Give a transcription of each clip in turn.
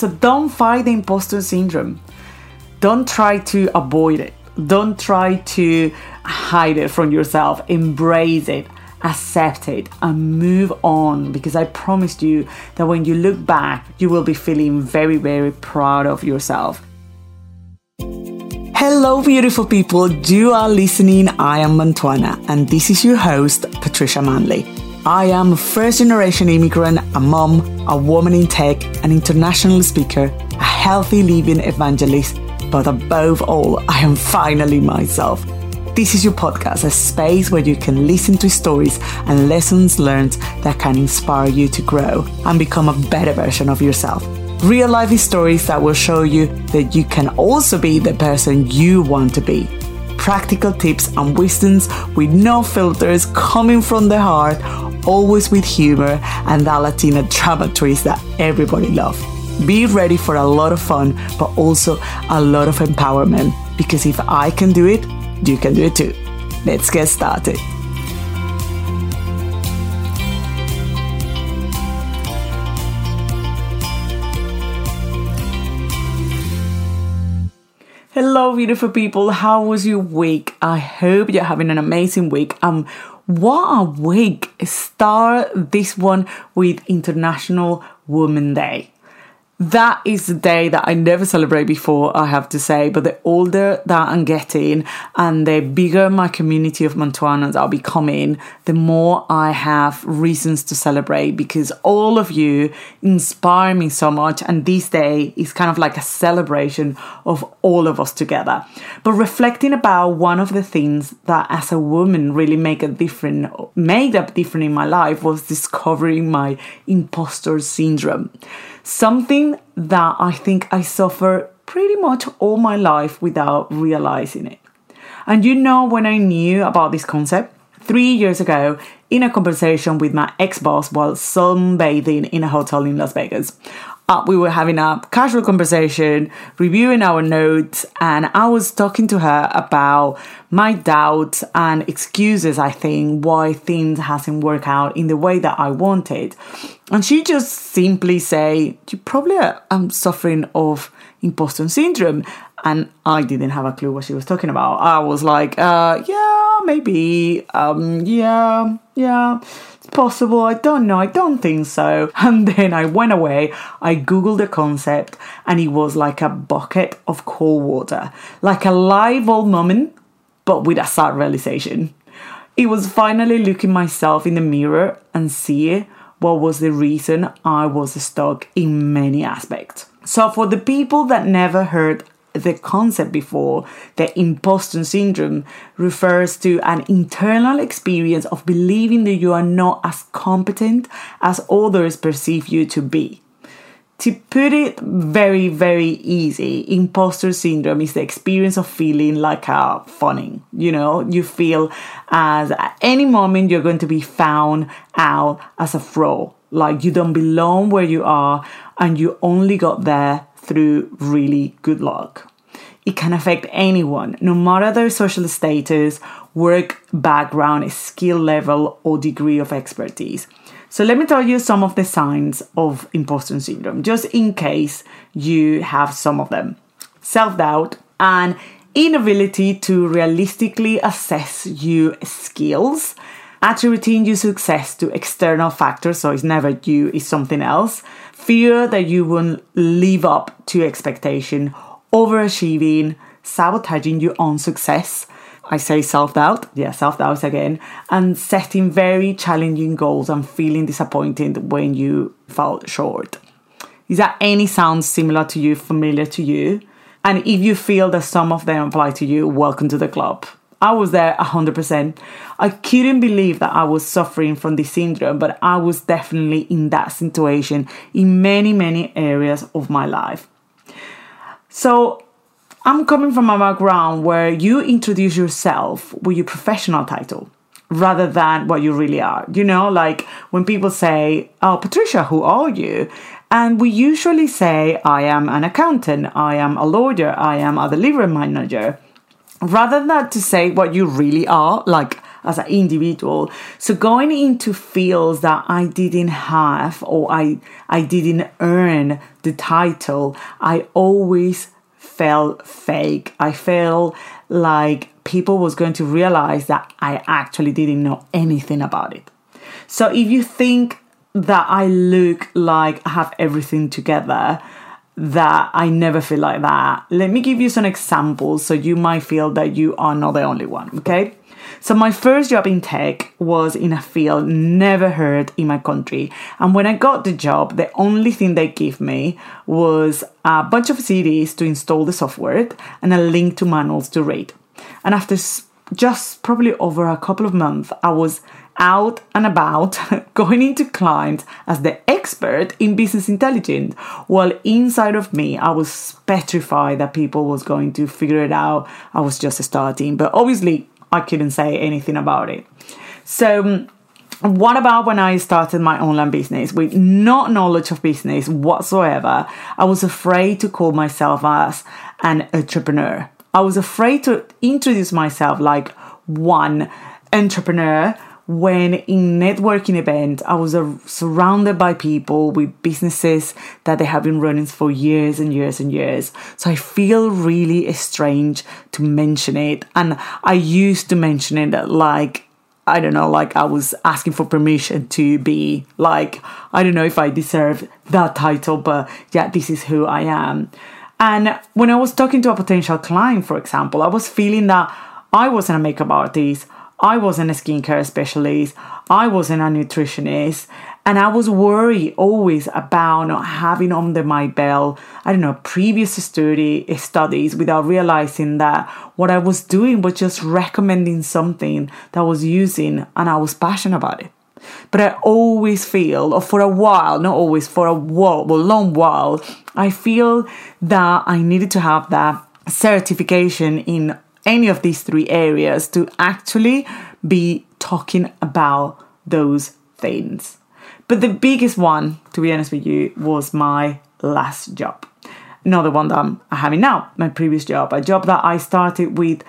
So don't fight the imposter syndrome. Don't try to avoid it. Don't try to hide it from yourself. Embrace it, accept it, and move on because I promised you that when you look back, you will be feeling very, very proud of yourself. Hello, beautiful people. You are listening. I am Mantuana, and this is your host, Patricia Manley. I am a first generation immigrant, a mom, a woman in tech, an international speaker, a healthy living evangelist, but above all, I am finally myself. This is your podcast, a space where you can listen to stories and lessons learned that can inspire you to grow and become a better version of yourself real life stories that will show you that you can also be the person you want to be. Practical tips and wisdoms with no filters coming from the heart, always with humor and that Latina drama twist that everybody loves. Be ready for a lot of fun, but also a lot of empowerment because if I can do it, you can do it too. Let's get started. Hello, beautiful people. How was your week? I hope you're having an amazing week. Um, what a week! Start this one with International Women Day that is the day that I never celebrate before, I have to say. But the older that I'm getting and the bigger my community of Mantuanas are becoming, the more I have reasons to celebrate because all of you inspire me so much. And this day is kind of like a celebration of all of us together. But reflecting about one of the things that as a woman really make a difference, made a difference in my life was discovering my imposter syndrome something that I think I suffer pretty much all my life without realizing it. And you know, when I knew about this concept, three years ago, in a conversation with my ex boss while sunbathing in a hotel in Las Vegas, uh, we were having a casual conversation, reviewing our notes, and I was talking to her about my doubts and excuses, I think, why things hasn't worked out in the way that I wanted. And she just simply say, you probably am suffering of imposter syndrome. And I didn't have a clue what she was talking about. I was like, uh, yeah, maybe, um, yeah, yeah possible? I don't know. I don't think so. And then I went away. I googled the concept, and it was like a bucket of cold water, like a live old moment, but with a sad realization. It was finally looking myself in the mirror and see what was the reason I was stuck in many aspects. So, for the people that never heard the concept before, the imposter syndrome refers to an internal experience of believing that you are not as competent as others perceive you to be. To put it very, very easy, imposter syndrome is the experience of feeling like a funny. You know, you feel as at any moment you're going to be found out as a fraud, like you don't belong where you are and you only got there through really good luck. It can affect anyone, no matter their social status, work background, skill level, or degree of expertise. So, let me tell you some of the signs of imposter syndrome, just in case you have some of them self doubt and inability to realistically assess your skills, attributing your success to external factors, so it's never you, it's something else, fear that you won't live up to expectation, overachieving, sabotaging your own success. I say self doubt, yeah, self doubt again, and setting very challenging goals and feeling disappointed when you fall short. Is that any sound similar to you, familiar to you? And if you feel that some of them apply to you, welcome to the club. I was there 100%. I couldn't believe that I was suffering from this syndrome, but I was definitely in that situation in many, many areas of my life. So, I'm coming from a background where you introduce yourself with your professional title rather than what you really are. You know, like when people say, Oh, Patricia, who are you? And we usually say, I am an accountant, I am a lawyer, I am a delivery manager rather than to say what you really are, like as an individual. So going into fields that I didn't have or I I didn't earn the title, I always felt fake. I felt like people was going to realize that I actually didn't know anything about it. So if you think that I look like I have everything together, that I never feel like that. Let me give you some examples so you might feel that you are not the only one, okay? So, my first job in tech was in a field never heard in my country. And when I got the job, the only thing they gave me was a bunch of CDs to install the software and a link to manuals to read. And after just probably over a couple of months, I was out and about going into clients as the expert in business intelligence while inside of me i was petrified that people was going to figure it out i was just starting but obviously i couldn't say anything about it so what about when I started my online business with no knowledge of business whatsoever? I was afraid to call myself as an entrepreneur. I was afraid to introduce myself like one entrepreneur when in networking event I was uh, surrounded by people with businesses that they have been running for years and years and years. So I feel really strange to mention it. And I used to mention it like I don't know, like I was asking for permission to be like, I don't know if I deserve that title, but yeah, this is who I am. And when I was talking to a potential client, for example, I was feeling that I wasn't a makeup artist. I wasn't a skincare specialist, I wasn't a nutritionist, and I was worried always about not having under my belt, I don't know, previous study eh, studies without realizing that what I was doing was just recommending something that I was using and I was passionate about it. But I always feel, or for a while, not always, for a while, well, long while, I feel that I needed to have that certification in any of these three areas to actually be talking about those things. But the biggest one, to be honest with you, was my last job. Not the one that I'm having now, my previous job, a job that I started with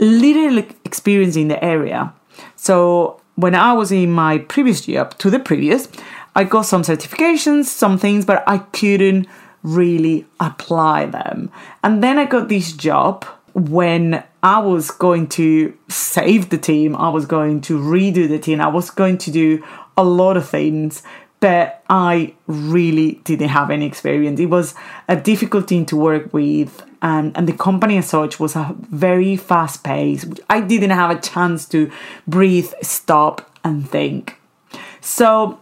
little experience in the area. So when I was in my previous job to the previous, I got some certifications, some things, but I couldn't really apply them. And then I got this job when I was going to save the team, I was going to redo the team, I was going to do a lot of things, but I really didn't have any experience. It was a difficult team to work with, and, and the company as such was a very fast pace. I didn't have a chance to breathe, stop, and think. So,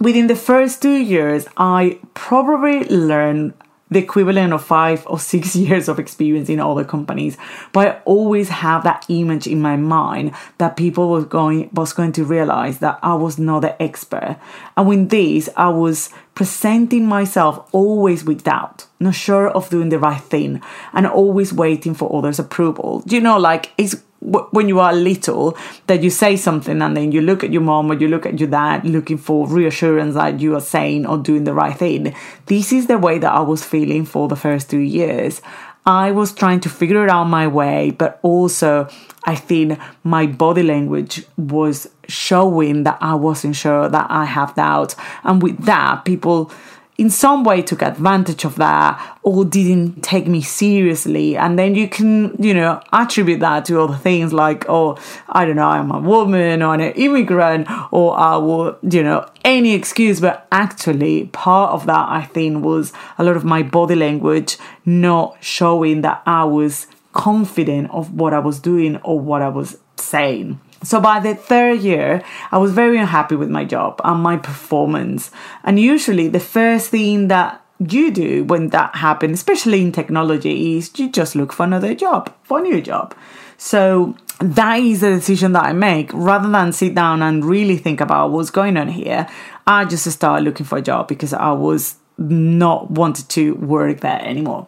within the first two years, I probably learned the equivalent of five or six years of experience in other companies. But I always have that image in my mind that people was going was going to realize that I was not the expert. And with this, I was presenting myself always with doubt, not sure of doing the right thing, and always waiting for others' approval. You know, like it's when you are little that you say something and then you look at your mom or you look at your dad looking for reassurance that you are saying or doing the right thing. This is the way that I was feeling for the first two years. I was trying to figure it out my way, but also I think my body language was showing that I wasn't sure that I have doubt. And with that, people in some way took advantage of that or didn't take me seriously. And then you can, you know, attribute that to other things like, oh, I don't know, I'm a woman or an immigrant or I will, you know, any excuse. But actually, part of that, I think, was a lot of my body language not showing that I was confident of what I was doing or what I was saying. So by the third year, I was very unhappy with my job and my performance. And usually, the first thing that you do when that happens, especially in technology, is you just look for another job, for a new job. So that is the decision that I make. Rather than sit down and really think about what's going on here, I just started looking for a job because I was not wanted to work there anymore.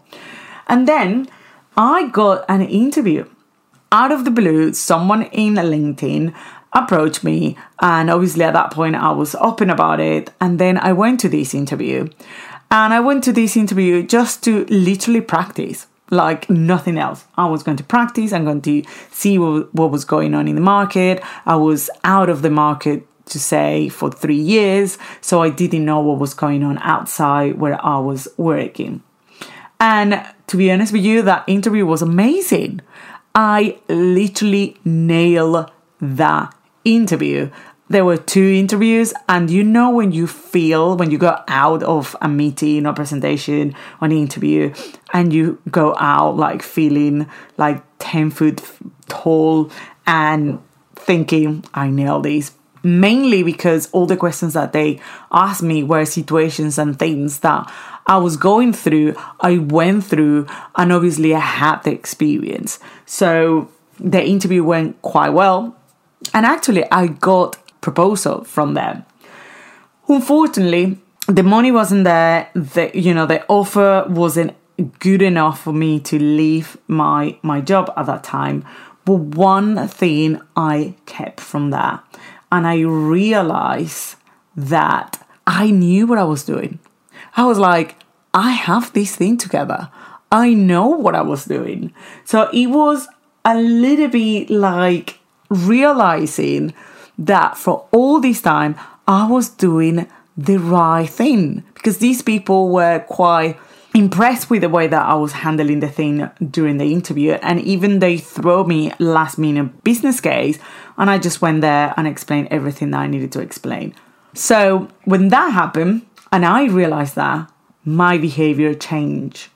And then I got an interview out of the blue, someone in LinkedIn approached me, and obviously at that point I was open about it. And then I went to this interview, and I went to this interview just to literally practice, like nothing else. I was going to practice, I'm going to see what, what was going on in the market. I was out of the market to say for three years, so I didn't know what was going on outside where I was working. And to be honest with you, that interview was amazing. I literally nailed that interview. There were two interviews, and you know when you feel when you go out of a meeting or presentation or an interview, and you go out like feeling like 10 foot tall and thinking, I nailed these mainly because all the questions that they asked me were situations and things that I was going through, I went through, and obviously I had the experience. So the interview went quite well, and actually I got proposal from them. Unfortunately, the money wasn't there. The you know the offer wasn't good enough for me to leave my my job at that time. But one thing I kept from that and I realized that I knew what I was doing. I was like, I have this thing together. I know what I was doing. So it was a little bit like realizing that for all this time, I was doing the right thing because these people were quite impressed with the way that I was handling the thing during the interview. And even they throw me last minute business case, and I just went there and explained everything that I needed to explain. So when that happened, and I realized that, my behavior changed.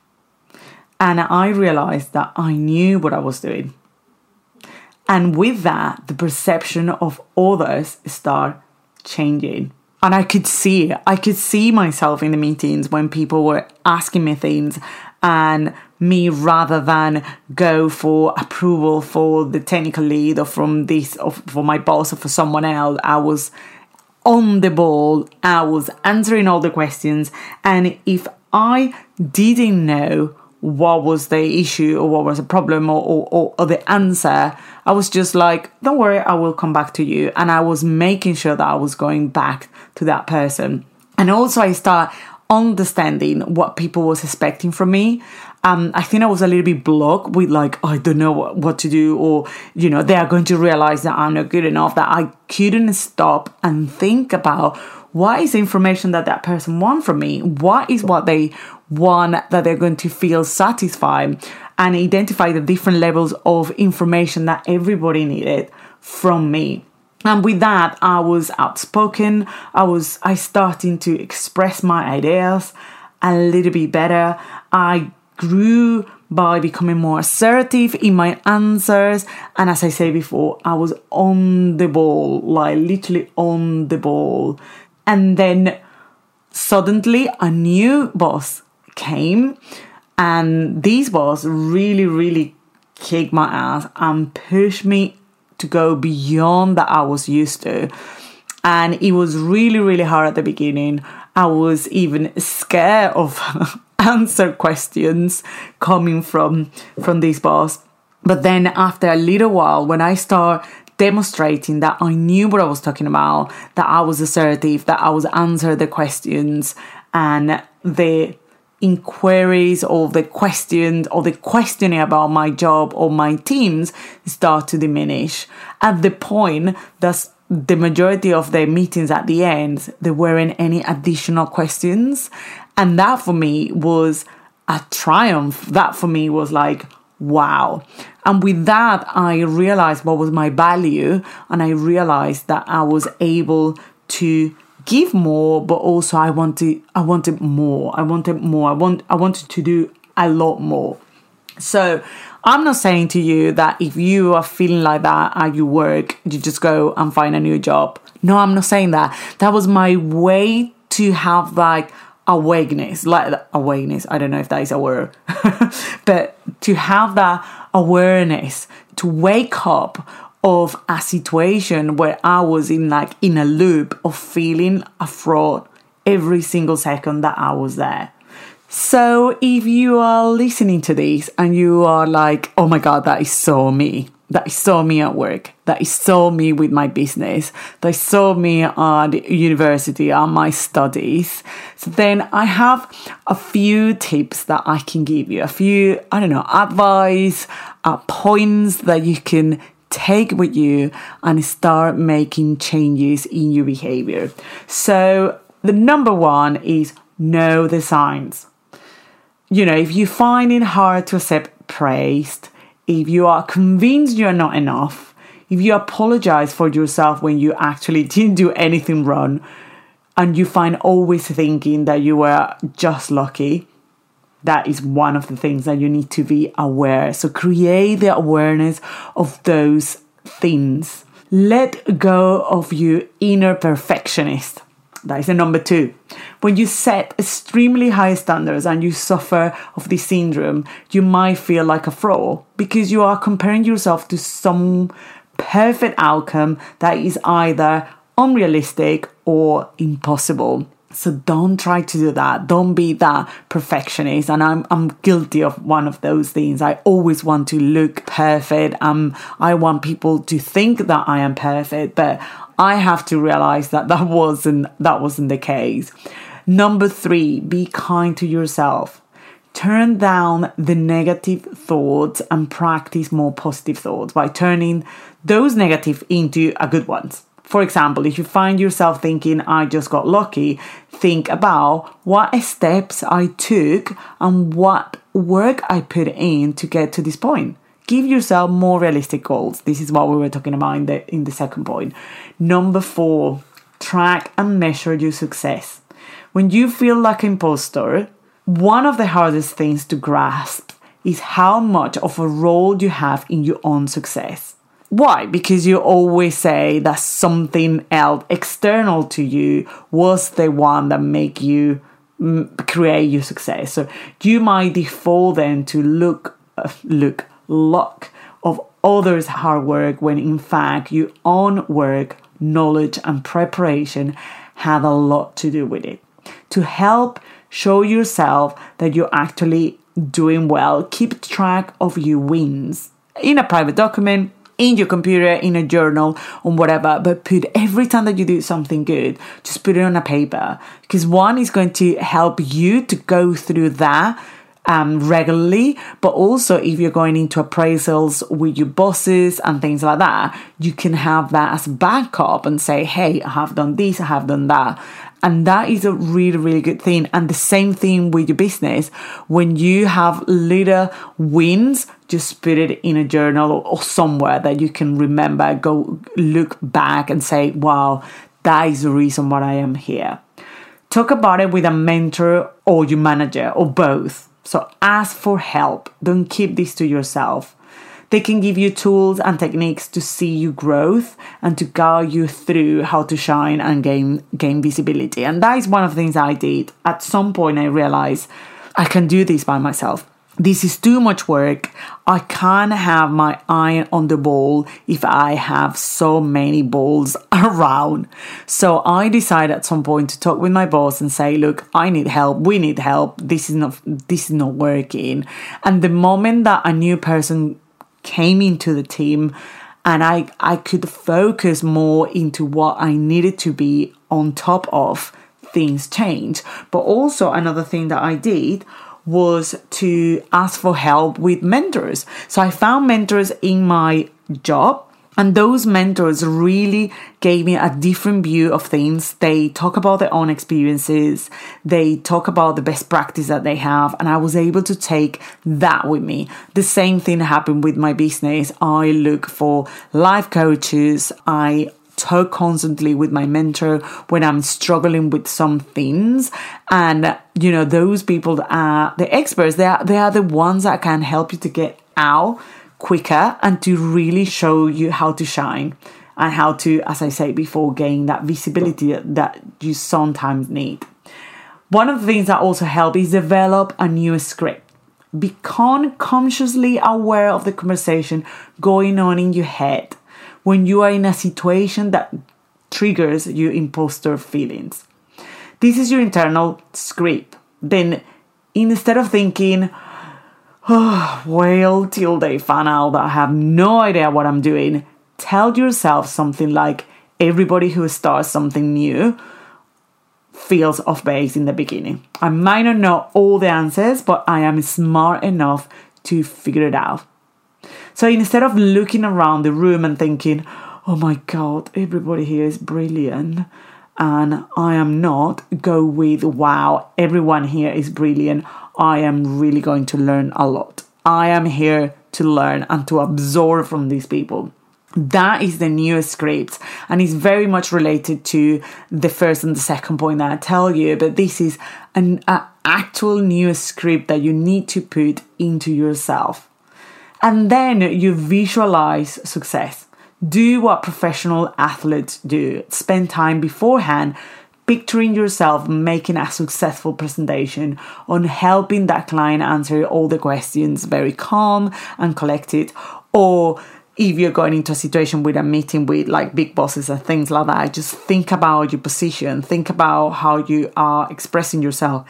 And I realized that I knew what I was doing. And with that, the perception of others start changing and I could see it. I could see myself in the meetings when people were asking me things and me rather than go for approval for the technical lead or from this or for my boss or for someone else, I was on the ball. I was answering all the questions. And if I didn't know what was the issue or what was the problem or, or, or, the answer, I was just like, don't worry, I will come back to you. And I was making sure that I was going back to that person. And also I start understanding what people was expecting from me. Um, I think I was a little bit blocked with like, I don't know what, what to do, or, you know, they are going to realize that I'm not good enough, that I couldn't stop and think about what is the information that that person want from me? What is what they want that they're going to feel satisfied and identify the different levels of information that everybody needed from me. And with that, I was outspoken. I was I starting to express my ideas a little bit better. I grew by becoming more assertive in my answers. And as I said before, I was on the ball, like literally on the ball. And then suddenly a new boss came and this boss really, really kicked my ass and pushed me to go beyond that I was used to. And it was really, really hard at the beginning. I was even scared of answer questions coming from from this boss. But then after a little while, when I start demonstrating that I knew what I was talking about, that I was assertive, that I was answer the questions and the inquiries or the questions or the questioning about my job or my teams start to diminish. At the point that the majority of the meetings at the end there weren't any additional questions. And that for me was a triumph. That for me was like wow. And with that i realized what was my value and i realized that i was able to give more, but also I wanted I wanted more. I wanted more. I want I wanted to do a lot more. So I'm not saying to you that if you are feeling like that at your work, you just go and find a new job. No, I'm not saying that. That was my way to have like awareness, like awareness. I don't know if that is a word, but to have that awareness, to wake up of a situation where I was in like in a loop of feeling a fraud every single second that I was there. So if you are listening to this and you are like, oh my god, that is so me, That is so me at work, That is so me with my business, That is so me at university, on my studies. So then I have a few tips that I can give you, a few, I don't know, advice, uh, points that you can take with you and start making changes in your behavior. So the number one is know the signs. You know, if you find it hard to accept praise, if you are convinced you're not enough, if you apologize for yourself when you actually didn't do anything wrong, and you find always thinking that you were just lucky, that is one of the things that you need to be aware. So create the awareness of those things. Let go of your inner perfectionist. That is the number two. When you set extremely high standards and you suffer of this syndrome, you might feel like a fraud because you are comparing yourself to some perfect outcome that is either unrealistic or impossible. So don't try to do that. Don't be that perfectionist. And I'm I'm guilty of one of those things. I always want to look perfect. Um I want people to think that I am perfect, but I have to realize that that wasn't that wasn't the case. Number 3, be kind to yourself. Turn down the negative thoughts and practice more positive thoughts by turning those negative into a good ones. For example, if you find yourself thinking, I just got lucky, think about what steps I took and what work I put in to get to this point. Give yourself more realistic goals. This is what we were talking about in the, in the second point. Number four, track and measure your success. When you feel like an imposter, one of the hardest things to grasp is how much of a role you have in your own success. Why? Because you always say that something else external to you was the one that make you mm, create your success. So you might default then to look, uh, look, luck of others' hard work when in fact your own work, knowledge, and preparation have a lot to do with it. To help show yourself that you're actually doing well, keep track of your wins in a private document in your computer, in a journal, on whatever, but put every time that you do something good, just put it on a paper. Because one is going to help you to go through that um, regularly, but also if you're going into appraisals with your bosses and things like that, you can have that as backup and say, hey, I have done this, I have done that. And that is a really, really good thing. And the same thing with your business. When you have little wins, just put it in a journal or somewhere that you can remember, go look back and say, wow, that is the reason why I am here. Talk about it with a mentor or your manager or both. So ask for help. Don't keep this to yourself. They can give you tools and techniques to see your growth and to guide you through how to shine and gain gain visibility. And that is one of the things I did. At some point I realized I can do this by myself. This is too much work. I can't have my eye on the ball if I have so many balls around. So I decided at some point to talk with my boss and say, look, I need help. We need help. This is not, this is not working. And the moment that a new person came into the team and I, I could focus more into what I needed to be on top of, things change. But also, another thing that I did was to ask for help with mentors. So I found mentors in my job and those mentors really gave me a different view of things. They talk about their own experiences, they talk about the best practice that they have, and I was able to take that with me. The same thing happened with my business. I look for life coaches, I talk constantly with my mentor when I'm struggling with some things. And, you know, those people are the experts. They are, they are the ones that can help you to get out quicker and to really show you how to shine and how to, as I said before, gain that visibility that you sometimes need. One of the things that also help is develop a new script. Become consciously aware of the conversation going on in your head when you are in a situation that triggers your imposter feelings. This is your internal script. Then instead of thinking, Wait till they find out that I have no idea what I'm doing. Tell yourself something like everybody who starts something new feels off base in the beginning. I might not know all the answers, but I am smart enough to figure it out. So instead of looking around the room and thinking, oh my god, everybody here is brilliant and I am not, go with wow, everyone here is brilliant. I am really going to learn a lot. I am here to learn and to absorb from these people. That is the newest script, and it's very much related to the first and the second point that I tell you. But this is an actual new script that you need to put into yourself, and then you visualize success. Do what professional athletes do. Spend time beforehand picturing yourself making a successful presentation on helping that client answer all the questions very calm and collected or if you're going into a situation with a meeting with like big bosses and things like that just think about your position think about how you are expressing yourself.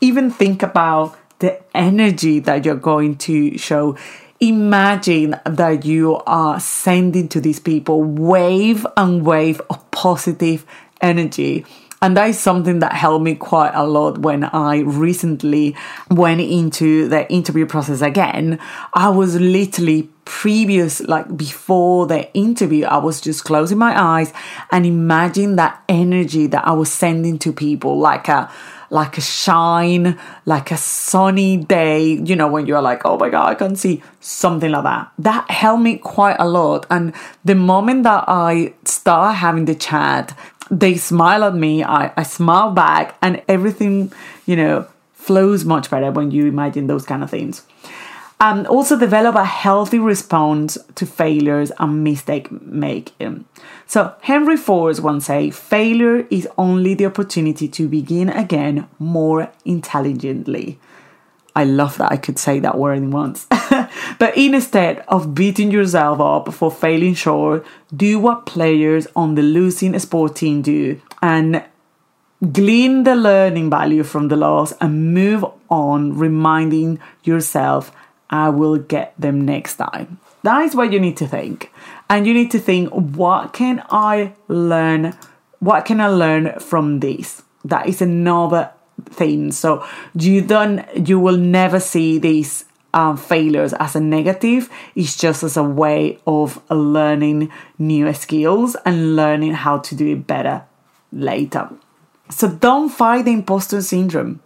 Even think about the energy that you're going to show. Imagine that you are sending to these people wave and wave of positive energy. And that is something that helped me quite a lot when I recently went into the interview process again. I was literally previous, like before the interview, I was just closing my eyes and imagine that energy that I was sending to people, like a like a shine, like a sunny day, you know, when you're like, oh my God, I can see something like that. That helped me quite a lot. And the moment that I start having the chat, they smile at me, I, I smile back, and everything, you know, flows much better when you imagine those kind of things. Um, also develop a healthy response to failures and mistake making. So Henry Ford once said, failure is only the opportunity to begin again more intelligently. I love that I could say that word in once. but instead of beating yourself up for failing short, do what players on the losing sport team do and glean the learning value from the loss and move on, reminding yourself I will get them next time. That is what you need to think. And you need to think, what can I learn? What can I learn from this? That is another thing. So you don't, you will never see these um, failures as a negative. It's just as a way of learning new skills and learning how to do it better later. So don't fight the imposter syndrome.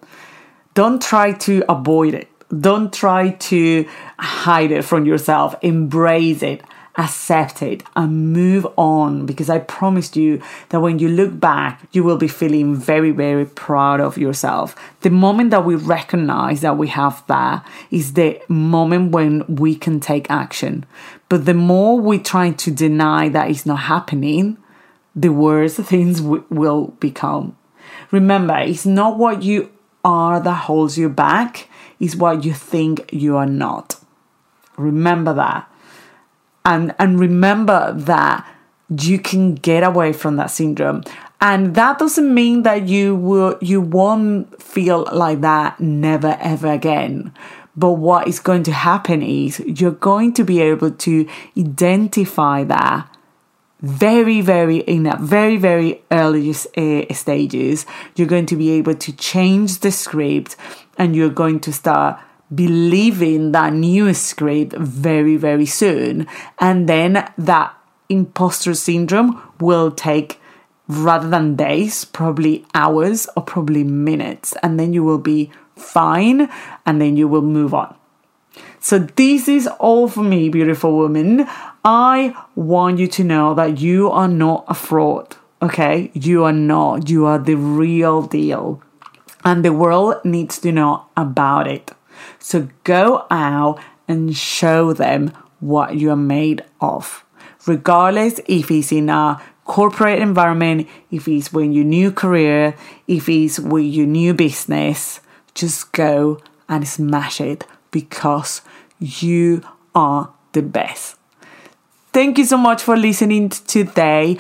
Don't try to avoid it don't try to hide it from yourself. Embrace it, accept it, and move on because I promised you that when you look back, you will be feeling very, very proud of yourself. The moment that we recognize that we have that is the moment when we can take action. But the more we try to deny that it's not happening, the worse things w- will become. Remember, it's not what you are that holds you back it's what you think you are not. Remember that. And and remember that you can get away from that syndrome. And that doesn't mean that you will you won't feel like that never ever again. But what is going to happen is you're going to be able to identify that very very in a very very early uh, stages you're going to be able to change the script and you're going to start believing that new script very very soon and then that imposter syndrome will take rather than days probably hours or probably minutes and then you will be fine and then you will move on so this is all for me beautiful woman I want you to know that you are not a fraud, okay? You are not. You are the real deal. And the world needs to know about it. So go out and show them what you are made of. Regardless if it's in a corporate environment, if it's with your new career, if it's with your new business, just go and smash it because you are the best. Thank you so much for listening today.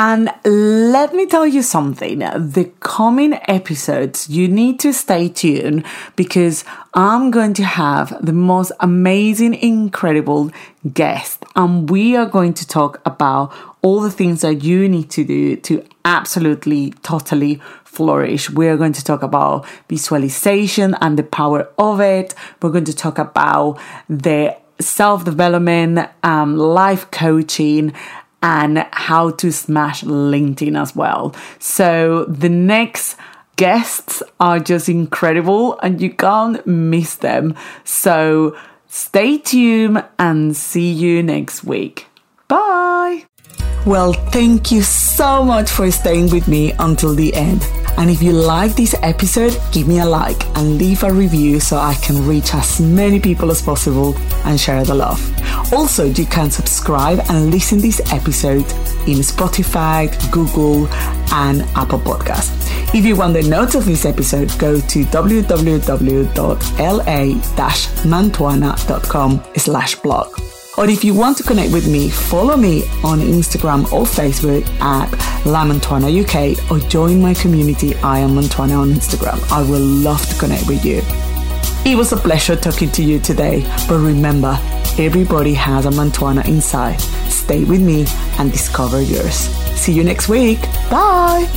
And let me tell you something the coming episodes, you need to stay tuned because I'm going to have the most amazing, incredible guest, and we are going to talk about all the things that you need to do to absolutely, totally flourish. We're going to talk about visualization and the power of it. We're going to talk about the self development, um, life coaching, and how to smash LinkedIn as well. So the next guests are just incredible and you can't miss them. So stay tuned and see you next week. Bye. Well, thank you so much for staying with me until the end. And if you like this episode, give me a like and leave a review so I can reach as many people as possible and share the love. Also, you can subscribe and listen this episode in Spotify, Google, and Apple Podcasts. If you want the notes of this episode, go to www.la-mantuana.com slash blog. Or if you want to connect with me, follow me on Instagram or Facebook at Lamantuana UK or join my community I am Mantuana on Instagram. I will love to connect with you. It was a pleasure talking to you today, but remember, everybody has a Mantuana inside. Stay with me and discover yours. See you next week. Bye.